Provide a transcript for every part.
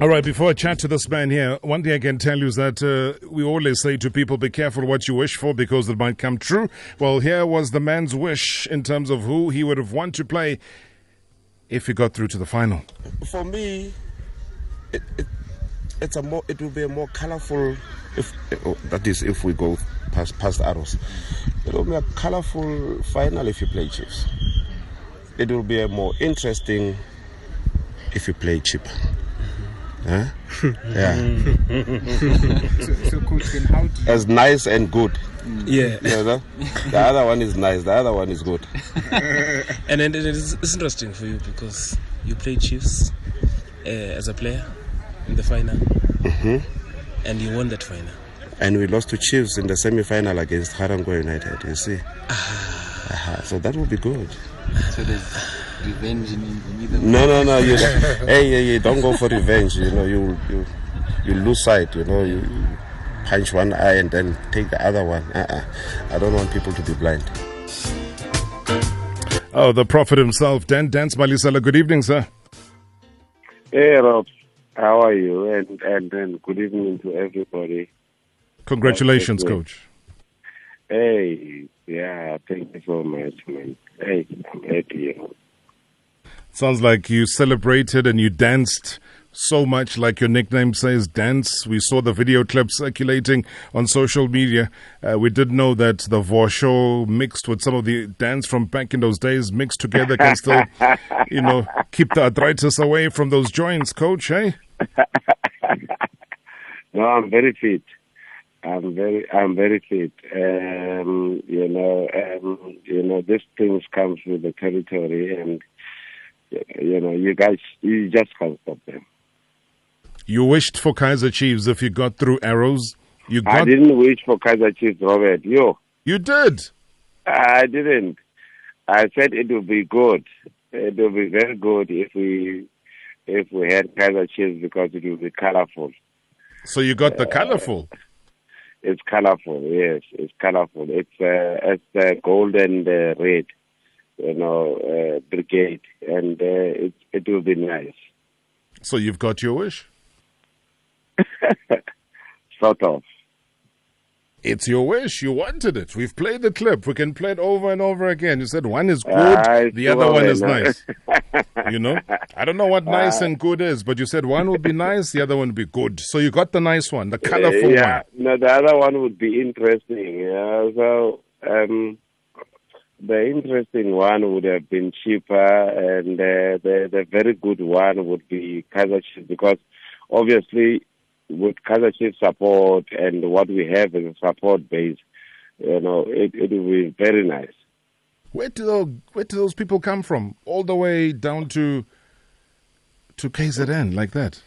All right, before I chat to this man here, one thing I can tell you is that uh, we always say to people, be careful what you wish for because it might come true. Well, here was the man's wish in terms of who he would have wanted to play if he got through to the final. For me, it, it, it's a more, it will be a more colorful, if oh, that is, if we go past, past arrows, it will be a colorful final if you play Chiefs. It will be a more interesting if you play Chippa. Huh? yeah. So, so coach, then how do you, As nice and good. Yeah, You know? the other one is nice, the other one is good. and then it is, it's interesting for you because you play Chiefs uh, as a player in the final, and you won that final. And we lost to Chiefs in the semi final against Harango United, you see. Uh-huh. So that will be good. so there's revenge in, in either No, no, no. You, hey, hey, hey, don't go for revenge. You know, you you you lose sight. You know, you, you punch one eye and then take the other one. Uh-uh. I don't want people to be blind. Oh, the prophet himself, Dan Dance Malesela. Good evening, sir. Hey Rob, how are you? And and and good evening to everybody. Congratulations, coach. Hey, yeah, thank you so much, man. Hey, I'm happy. Sounds like you celebrated and you danced so much, like your nickname says, dance. We saw the video clip circulating on social media. Uh, we did know that the Vor show mixed with some of the dance from back in those days, mixed together, can still, you know, keep the arthritis away from those joints, coach, hey? No, I'm very fit. I'm very, I'm very fit. Um, you know, um, you know, these things comes with the territory, and you know, you guys, you just can't stop them. You wished for Kaiser Chiefs if you got through arrows. You I didn't wish for Kaiser Chiefs, Robert. Yo, you did. I didn't. I said it would be good. It would be very good if we if we had Kaiser Chiefs because it would be colorful. So you got the colorful. It's colorful, yes, it's colorful. It's uh, it's uh, gold and uh, red, you know, uh, brigade, and uh, it it will be nice, So you've got your wish. sort of. It's your wish. You wanted it. We've played the clip. We can play it over and over again. You said one is good, I the other one is nice. you know? I don't know what nice and good is, but you said one would be nice, the other one would be good. So you got the nice one, the colorful yeah, one. no, the other one would be interesting. Yeah, so um, the interesting one would have been Chippa, and uh, the the very good one would be Kaiser Chiefs because obviously with Kaiser Chiefs support and what we have as a support base, you know, it it will be very nice. Where do those, where do those people come from? All the way down to to KZN like that.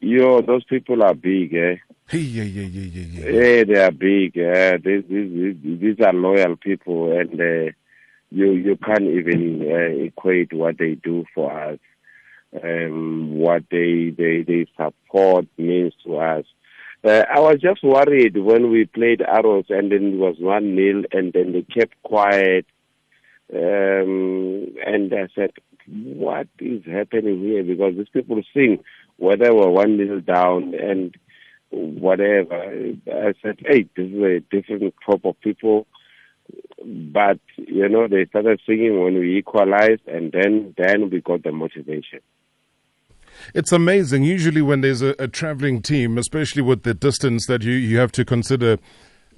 Yo, those people are big, eh? Hey, yeah, yeah, yeah, yeah, yeah. Yeah, they are big. These these these, these are loyal people, and uh, you you can't even uh, equate what they do for us, um, what they they they support means to us. Uh, I was just worried when we played Arrows, and then it was one nil, and then they kept quiet, um, and I said, "What is happening here?" Because these people sing whether we're one nil down and whatever. I said, hey, this is a different crop of people. But, you know, they started singing when we equalized and then, then we got the motivation. It's amazing. Usually, when there's a, a traveling team, especially with the distance that you, you have to consider,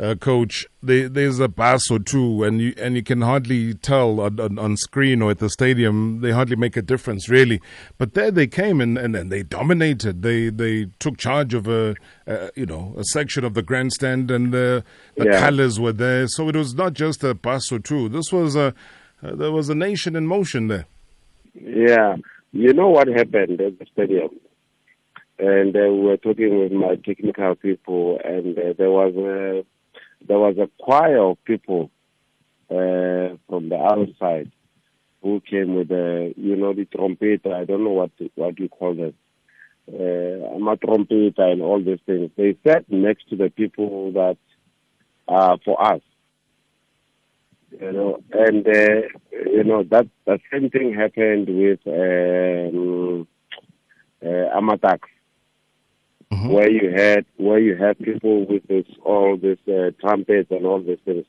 uh, coach, there, there's a bus or two, and you and you can hardly tell on, on, on screen or at the stadium. They hardly make a difference, really. But there they came and, and, and they dominated. They they took charge of a, a you know a section of the grandstand, and the, the Yeah. colors were there. So it was not just a bus or two. This was a uh, there was a nation in motion there. Yeah. You know what happened at the stadium? And uh, we were talking with my technical people, and uh, there was a there was a choir of people uh, from the outside who came with the you know the trumpeter. I don't know what what you call them. Uh, I'm a trumpeter and all these things. They sat next to the people that are for us you know, and uh, you know that the same thing happened with um, uh, where you had where you had people with this all this uh, trumpets and all these things.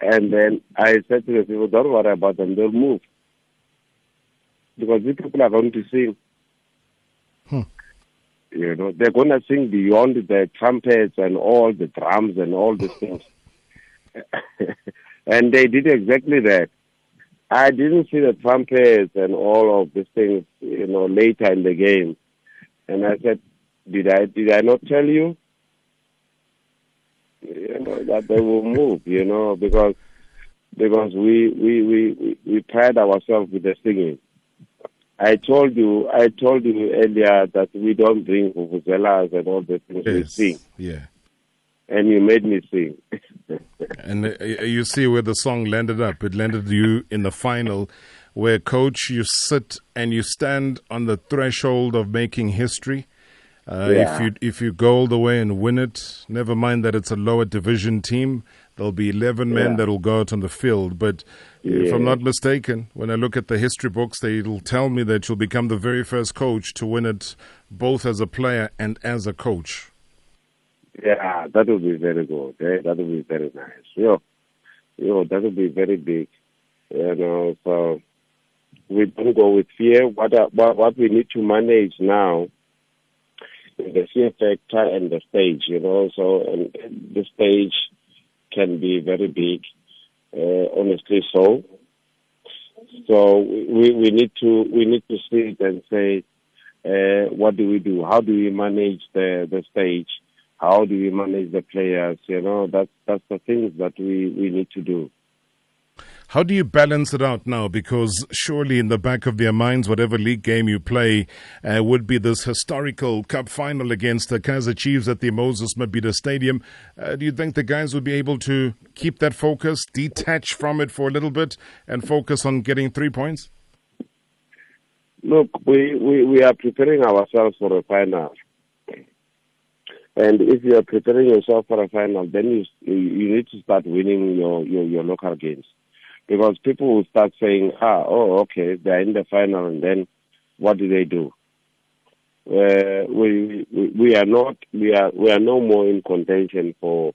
And then I said to the people, don't worry about them, they'll move. Because these people are going to sing. You know, they're going to sing beyond the trumpets and all the drums and all these things. and they did exactly that. I didn't see the trumpets and all of these things, you know, later in the game. And I said, did I did I not tell you? You know that they will move. You know because because we we we we, we pride ourselves with the singing. I told you I told you earlier that we don't bring vuvuzelas and all the things we sing, Yeah. and you made me sing. And uh, you see where the song landed up. It landed you in the final, where, coach, you sit and you stand on the threshold of making history. Uh, If you if you go all the way and win it, never mind that it's a lower division team. There'll be eleven men Yeah. that'll go out on the field. But if I'm not mistaken, when I look at the history books, they'll tell me that you'll become the very first coach to win it, both as a player and as a coach. Yeah, that would be very good. Eh? That would be very nice. Yo, yo, that would be very big. You know, so we don't go with fear. What what what we need to manage now the fear factor and the stage. You know, so and the stage can be very big. Uh, honestly, so. So we we need to we need to sit and say, uh, what do we do? How do we manage the the stage? How do we manage the players? You know, that's that's the things that we we need to do. How do you balance it out now? Because surely in the back of their minds, whatever league game you play uh, would be this historical cup final against the Kaiser Chiefs at the Moses Mabhida Stadium. Uh, do you think the guys would be able to keep that focus, detach from it for a little bit, and focus on getting three points? Look, we, we, we are preparing ourselves for a final. And if you are preparing yourself for a final, then you you need to start winning your, your, your local games. Because people will start saying, ah, oh, okay, they're in the final, and then what do they do? Uh, we, we we are not we are we are no more in contention for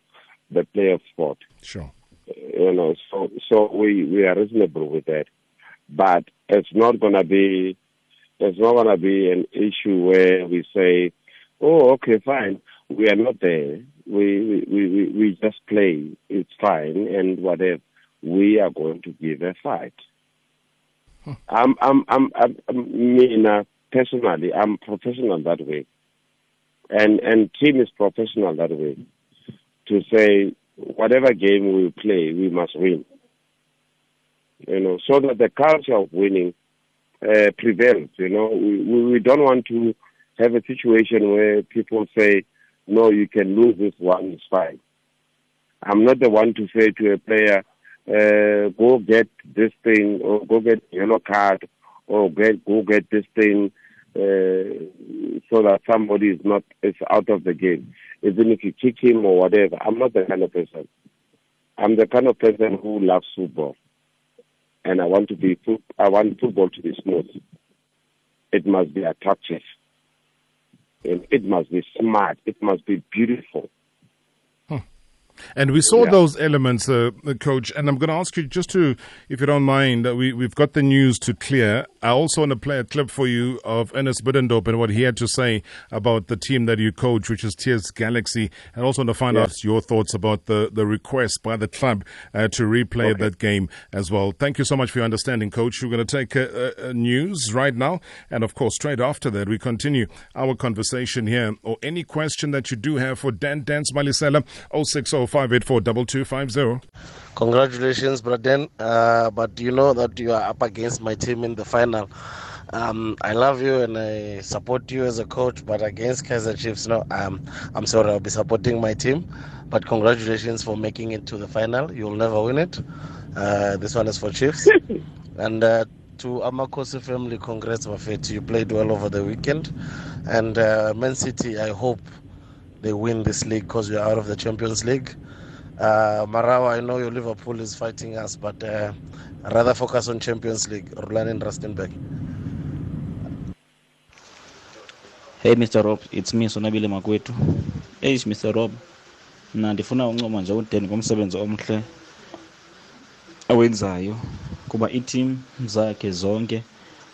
the playoff spot Sure. you know, so so we we are reasonable with that, but it's not gonna be it's not gonna be an issue where we say, oh, okay, fine, we are not there. We we we, we just play. It's fine and whatever. We are going to give a fight. I'm I'm I'm I'm, I'm me uh, personally. I'm professional that way, and and team is professional that way. To say whatever game we play, we must win. You know, so that the culture of winning uh, prevails. You know, we we don't want to have a situation where people say, "No, you can lose this one. It's fine." I'm not the one to say to a player, uh, "Go get this thing," or "Go get yellow card," or "Get go get this thing," uh, so that somebody is not is out of the game. Even if you kick him or whatever, I'm not the kind of person. I'm the kind of person who loves football, and I want to be. I want football to be smooth. It must be attractive. It must be smart. It must be beautiful. And we saw Yeah. those elements, uh, uh, Coach. And I'm going to ask you just to, if you don't mind, uh, we, we've got the news to clear. I also want to play a clip for you of Ernst Middendorp and what he had to say about the team that you coach, which is TS Galaxy. And also want to find Yeah. out your thoughts about the, the request by the club uh, to replay Okay. that game as well. Thank you so much for your understanding, Coach. We're going to take uh, news right now. And of course, straight after that, we continue our conversation here. Or any question that you do have for Dan Dance Malesela, 060 584 Congratulations, Braden. Uh, but you know that you are up against my team in the final. Um, I love you and I support you as a coach, but against Kaiser Chiefs, no, um, I'm sorry, I'll be supporting my team. But congratulations for making it to the final. You'll never win it. Uh, this one is for Chiefs. and uh, to Amakosi family, congrats, Mafeti. You played well over the weekend. And uh, Man City, I hope they win this league because we're out of the Champions League. Uh, Marawa, I know your Liverpool is fighting us, but uh, rather focus on Champions League. Orlando and Rustenburg. Hey Mr Rob, it's me Sonabile Makwetu. Hey Mr Rob. Mna ndifuna uncoma nje udeni ngomsebenzi omhle awenzayo kuba iitim zakhe zonke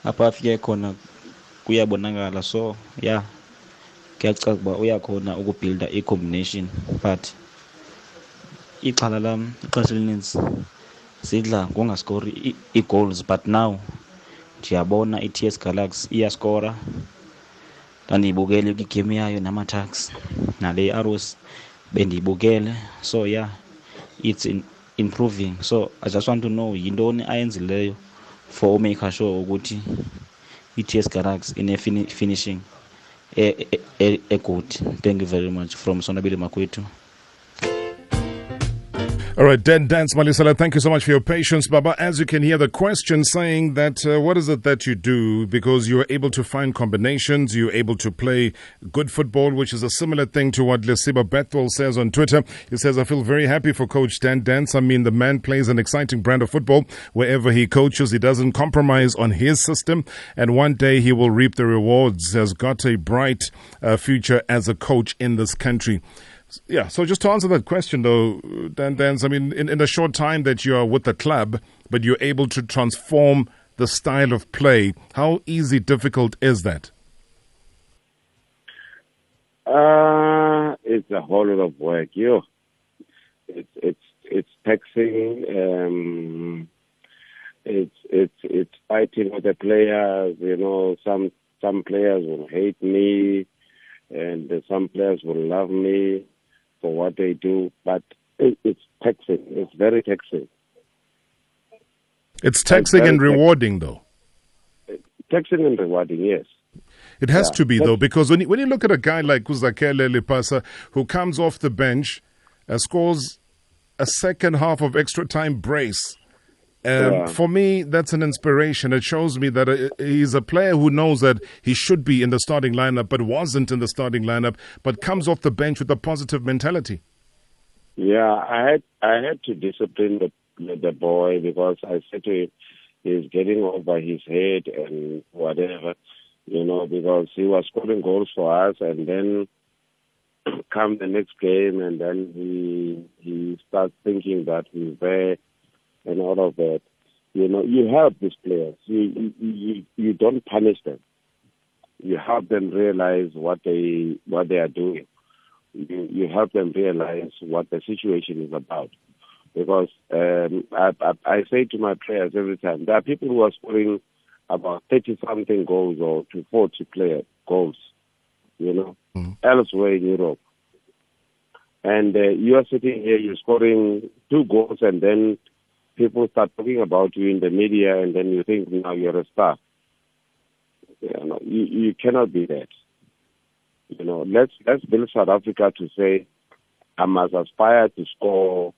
apha afike khona kuyabonakala so yeah kuyacaca ukuba uyakhona ukubuilda i-combination but ixhala lam ixesha elininzi zidla ngongaskori ii-goals but now ndiyabona i-ts galaxy iyaskora. Ndandiyibukele kwigame yayo namatax nale arrows bendiyibukele. So yeah it's in, improving. So i just want to know yintoni ayenzileyo for umake sure ukuthi i-ts galaxy ine-finishing e-good thank you very much from sonabile makwethu All right, Dan Dance Malesela, thank you so much for your patience, Baba. As you can hear, the question saying that uh, what is it that you do because you are able to find combinations, you're able to play good football, which is a similar thing to what Lesiba Bethwell says on Twitter. He says, I feel very happy for Coach Dan Dance. I mean, the man plays an exciting brand of football wherever he coaches. He doesn't compromise on his system, and one day he will reap the rewards. Has got a bright uh, future as a coach in this country. Yeah, so just to answer that question, though, Dan Dance, I mean, in, in the short time that you are with the club, but you're able to transform the style of play, how easy, difficult is that? Uh, it's a whole lot of work. You, it's it's it's taxing. Um, it's it's it's fighting with the players. You know, some some players will hate me, and some players will love me for what they do. But it, it's taxing. It's very taxing. It's taxing and rewarding, though. Taxing and rewarding, yes. It has Yeah. to be though, because when you, when you look at a guy like Kuzakele Lepasa, who comes off the bench, uh, scores a second half of extra time brace. Um, Yeah. For me, that's an inspiration. It shows me that uh, he's a player who knows that he should be in the starting lineup, but wasn't in the starting lineup, but comes off the bench with a positive mentality. Yeah, I had I had to discipline the the, the boy because I said to him, he's getting over his head and whatever, you know, because he was scoring goals for us, and then come the next game, and then he he starts thinking that he's there and all of that. You know, you help these players. You you you, you don't punish them. You help them realize what they what they are doing you, you help them realize what the situation is about. Because um, I, I, I say to my players every time, there are people who are scoring about 30 something goals or to 40 player goals, you know, elsewhere in Europe. And uh, you are sitting here, you're scoring two goals, and then people start talking about you in the media, and then you think now you're a star. You, know, you, you cannot be that. You know, let's let's build South Africa to say, I must aspire to score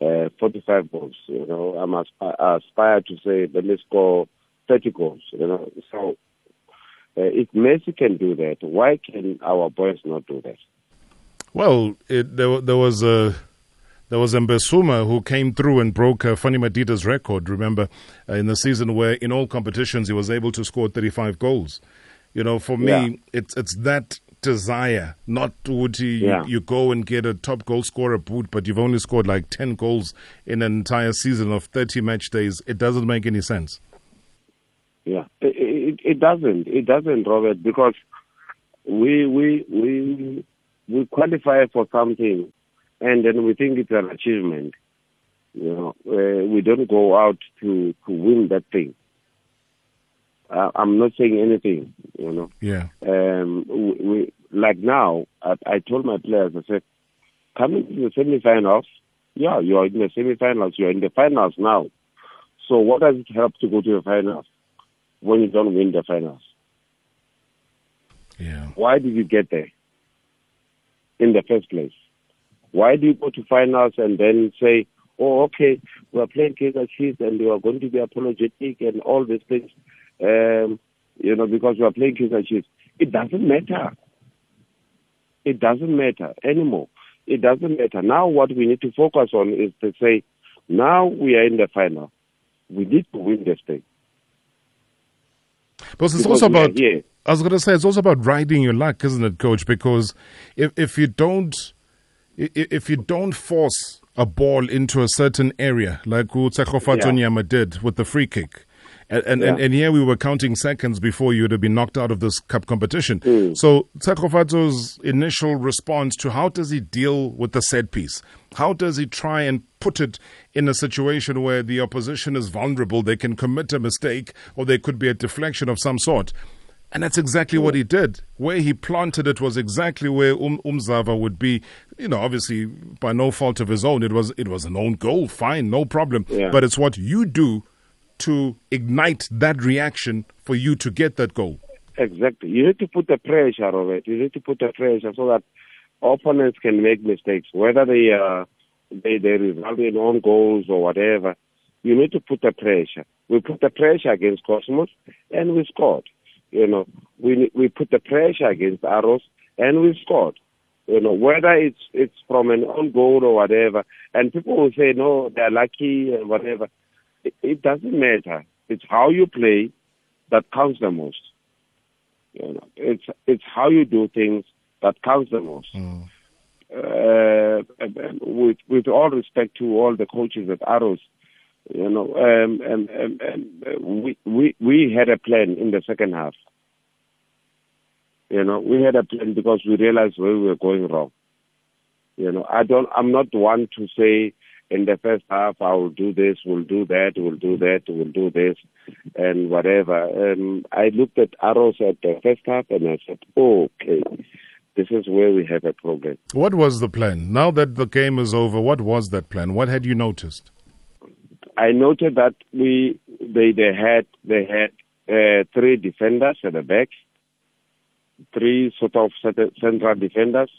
uh, 45 goals. You know, I must aspi- aspire to say, let me score 30 goals. You know, so uh, if Messi can do that, why can our boys not do that? Well, it, there, there was a there was Mbesuma who came through and broke uh, Fani Madida's record. Remember, uh, in the season where in all competitions he was able to score 35 goals. You know, for me, Yeah. it's it's that desire, not would you, Yeah. you go and get a top goal scorer boot, but you've only scored like 10 goals in an entire season of 30 match days. It doesn't make any sense. Yeah, it, it, it doesn't. It doesn't, Robert, because we we we we qualify for something, and then we think it's an achievement. You know, uh, we don't go out to to win that thing. Uh, I'm not saying anything. You know, Yeah. um, we, we like now. I, I told my players, I said, coming to the semi-finals. Yeah, you are in the semi-finals. You are in the finals now. So what does it help to go to the finals when you don't win the finals? Yeah. Why did you get there in the first place? Why do you go to finals and then say, "Oh, okay, we are playing Kaiser Chiefs and we are going to be apologetic and all these things," um, you know, because we are playing Kaiser Chiefs? It doesn't matter. It doesn't matter anymore. It doesn't matter. Now, what we need to focus on is to say, now we are in the final. We need to win this thing. But it's Because also about. I was going to say it's also about riding your luck, isn't it, coach? Because if if you don't if you don't force a ball into a certain area, like Utsakofato Yeah. Did with the free kick, and and, and Yeah. and here we were counting seconds before you would have been knocked out of this cup competition. Hmm. So Tsakofato's initial response to how does he deal with the set piece? How does he try and put it in a situation where the opposition is vulnerable? They can commit a mistake, or there could be a deflection of some sort. And that's exactly what he did. Where he planted it was exactly where um, Umzava would be. You know, obviously by no fault of his own. It was it was an own goal, fine, no problem. Yeah. But it's what you do to ignite that reaction for you to get that goal. Exactly. You need to put the pressure on it. You need to put the pressure so that opponents can make mistakes, whether they uh, they they result in own goals or whatever. You need to put the pressure. We put the pressure against Cosmos, and we scored. You know, we we put the pressure against Arrows, and we scored. You know, whether it's it's from an own goal or whatever, and people will say no, they're lucky and whatever. It, it doesn't matter. It's how you play that counts the most. You know, it's it's how you do things that counts the most. Uh, and- and with with all respect to all the coaches at Arrows, you know, um, and, and, and uh, we we we had a plan in the second half. You know, we had a plan because we realized where we were going wrong. You know, I don't. I'm not one to say in the first half I will do this, we'll do that, we'll do that, we'll do this, and whatever. Um, I looked at arrows at the first half and I said, oh, okay, this is where we have a problem. What was the plan? Now that the game is over, what was that plan? What had you noticed? I noted that we they they had they had uh, three defenders at the back, three sort of central defenders,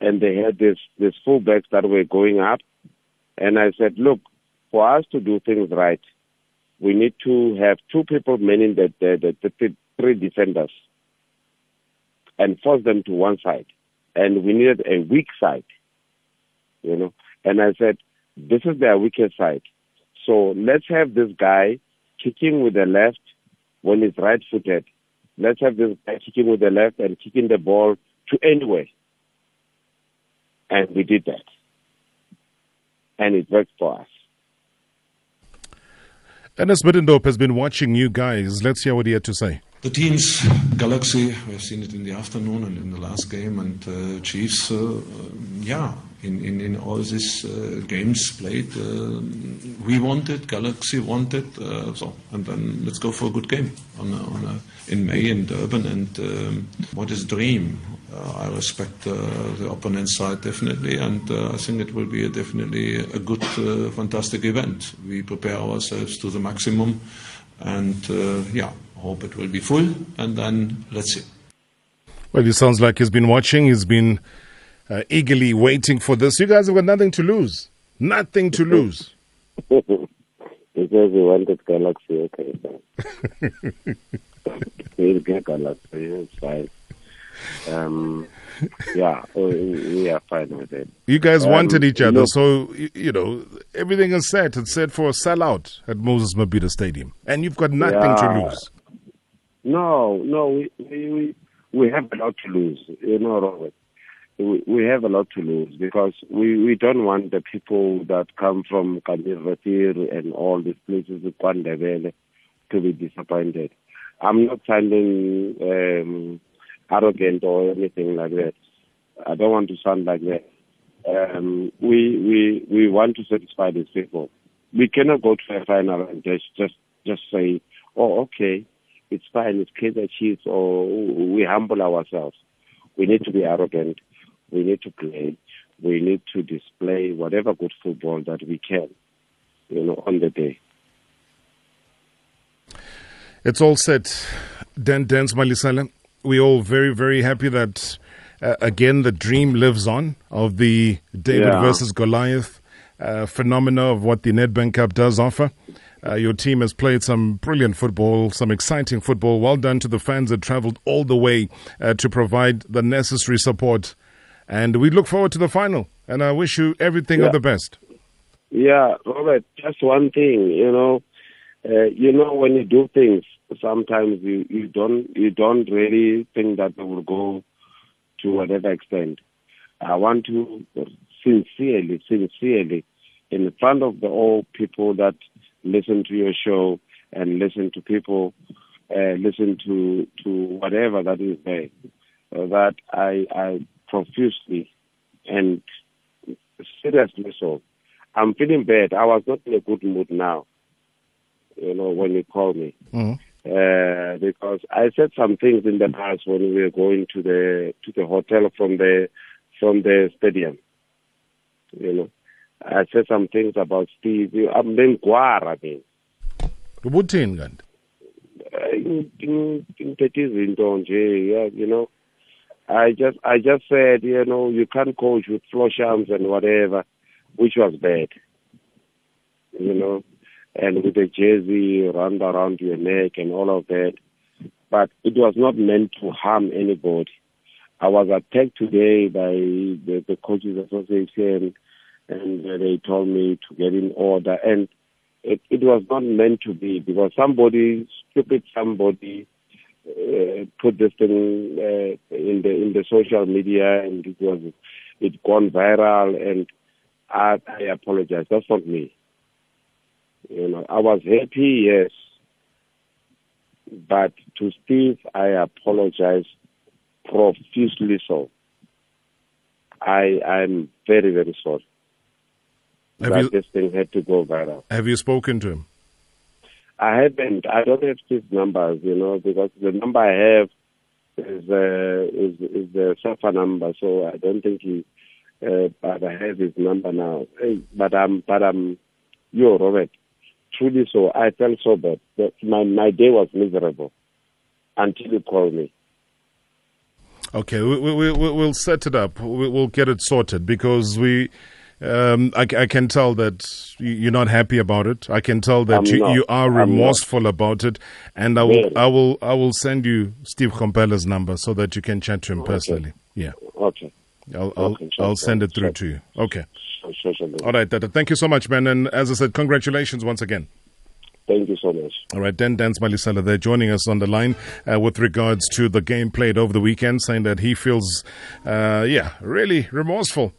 and they had this this fullbacks that were going up. And I said, look, for us to do things right, we need to have two people manning the the, the, the th- three defenders, and force them to one side, and we needed a weak side, you know. And I said, this is their weakest side. So let's have this guy kicking with the left when he's right footed. Let's have this guy kicking with the left and kicking the ball to anywhere. And we did that. And it worked for us. Ernst Middendorp has been watching you guys. Let's hear what he had to say. The teams, Galaxy, we've seen it in the afternoon and in the last game, and uh, Chiefs, uh, uh, yeah, in, in, in all these uh, games played, uh, we wanted, Galaxy wanted, uh, so, and then let's go for a good game on, a, on a, in May in Durban. And um, what is dream? Uh, I respect uh, the opponent's side definitely, and uh, I think it will be a, definitely a good, fantastic event. We prepare ourselves to the maximum, and yeah, hope it will be full, and then let's see. Well, it sounds like he's been watching. He's been uh, eagerly waiting for this. You guys have got nothing to lose. Nothing to lose. because we wanted Galaxy, okay. we'll get Galaxy, it's fine. Um, yeah, we, we are fine with it. You guys Um, wanted each other, look- so you know everything is set. It's set for a sellout at Moses Mabhida Stadium, and you've got nothing to lose. No, no, we, we we we have a lot to lose. You know, Robert. We, have a lot to lose because we, we don't want the people that come from Kanirvatir and all these places, to be disappointed. I'm not sounding um, arrogant or anything like that. I don't want to sound like that. Um, we we we want to satisfy these people. We cannot go to a final and just just just say, "Oh, okay, it's fine, it's Kaiser Chiefs," or we humble ourselves. We need to be arrogant. We need to play. We need to display whatever good football that we can, you know, on the day. It's all set. Dan Dance Malesela. We're all very, very happy that, uh, again, the dream lives on of the David Yeah. versus Goliath uh, phenomena of what the Nedbank Cup does offer. Uh, your team has played some brilliant football, some exciting football. Well done to the fans that traveled all the way uh, to provide the necessary support. And we look forward to the final. And I wish you everything Yeah. of the best. Yeah, Robert, just one thing, you know, uh, you know, when you do things, sometimes you, you don't you don't really think that they will go to whatever extent. I want to sincerely, sincerely, in front of the all people that listen to your show and listen to people, uh, listen to to whatever that is there, uh, that I I profusely and seriously so. I'm feeling bad. I was not in a good mood now you know, when you call me. Mm-hmm. Uh, because I said some things in the past when we were going to the to the hotel from the from the stadium. You know, I said some things about Steve. I'm being guara, I mean. ubuthini kanti izinto nje yeah you know i just i just said you know you can't coach with floshams and whatever which was bad you know and with the jersey round around your neck and all of that. But it was not meant to harm anybody. I was attacked today by the, the coaches association and they told me to get in order and it, it was not meant to be because somebody, stupid somebody, uh, put this thing uh, in the in the social media and it was it gone viral and I, I apologize. That's not me. You know, I was happy, yes. But to Steve, I apologize profusely so. I I'm very, very sorry. Have that you- this thing had to go viral. have you spoken to him I haven't. I don't have Steve's numbers, you know, because the number I have is uh, is is the SAFA number, so I don't think he. Uh, but I have his number now. Hey, but I'm but I'm you, Robert. Truly, so I felt so bad. That my my day was miserable until you called me. Okay, we, we, we, we'll set it up. We, we'll get it sorted because we. Um, I, I can tell that you- you're not happy about it. I can tell that you, you are remorseful about it, and I will Really? I will I will send you Steve Komphela's number so that you can chat to him personally. Yeah, Okay. I'll I'll, Okay, sure, I'll send it through sure. to you. Okay, Sure, all right, Tata. Thank you so much, man. And as I said, congratulations once again. Thank you so much. All right, Dan Dan Malesela there joining us on the line uh, with regards to the game played over the weekend, saying that he feels, uh, yeah, really remorseful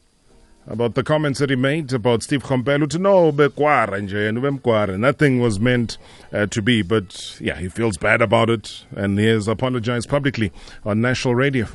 about the comments that he made about Steve Komphela to know bekwara and. Nothing was meant uh, to be, but yeah, he feels bad about it and he has apologized publicly on national radio.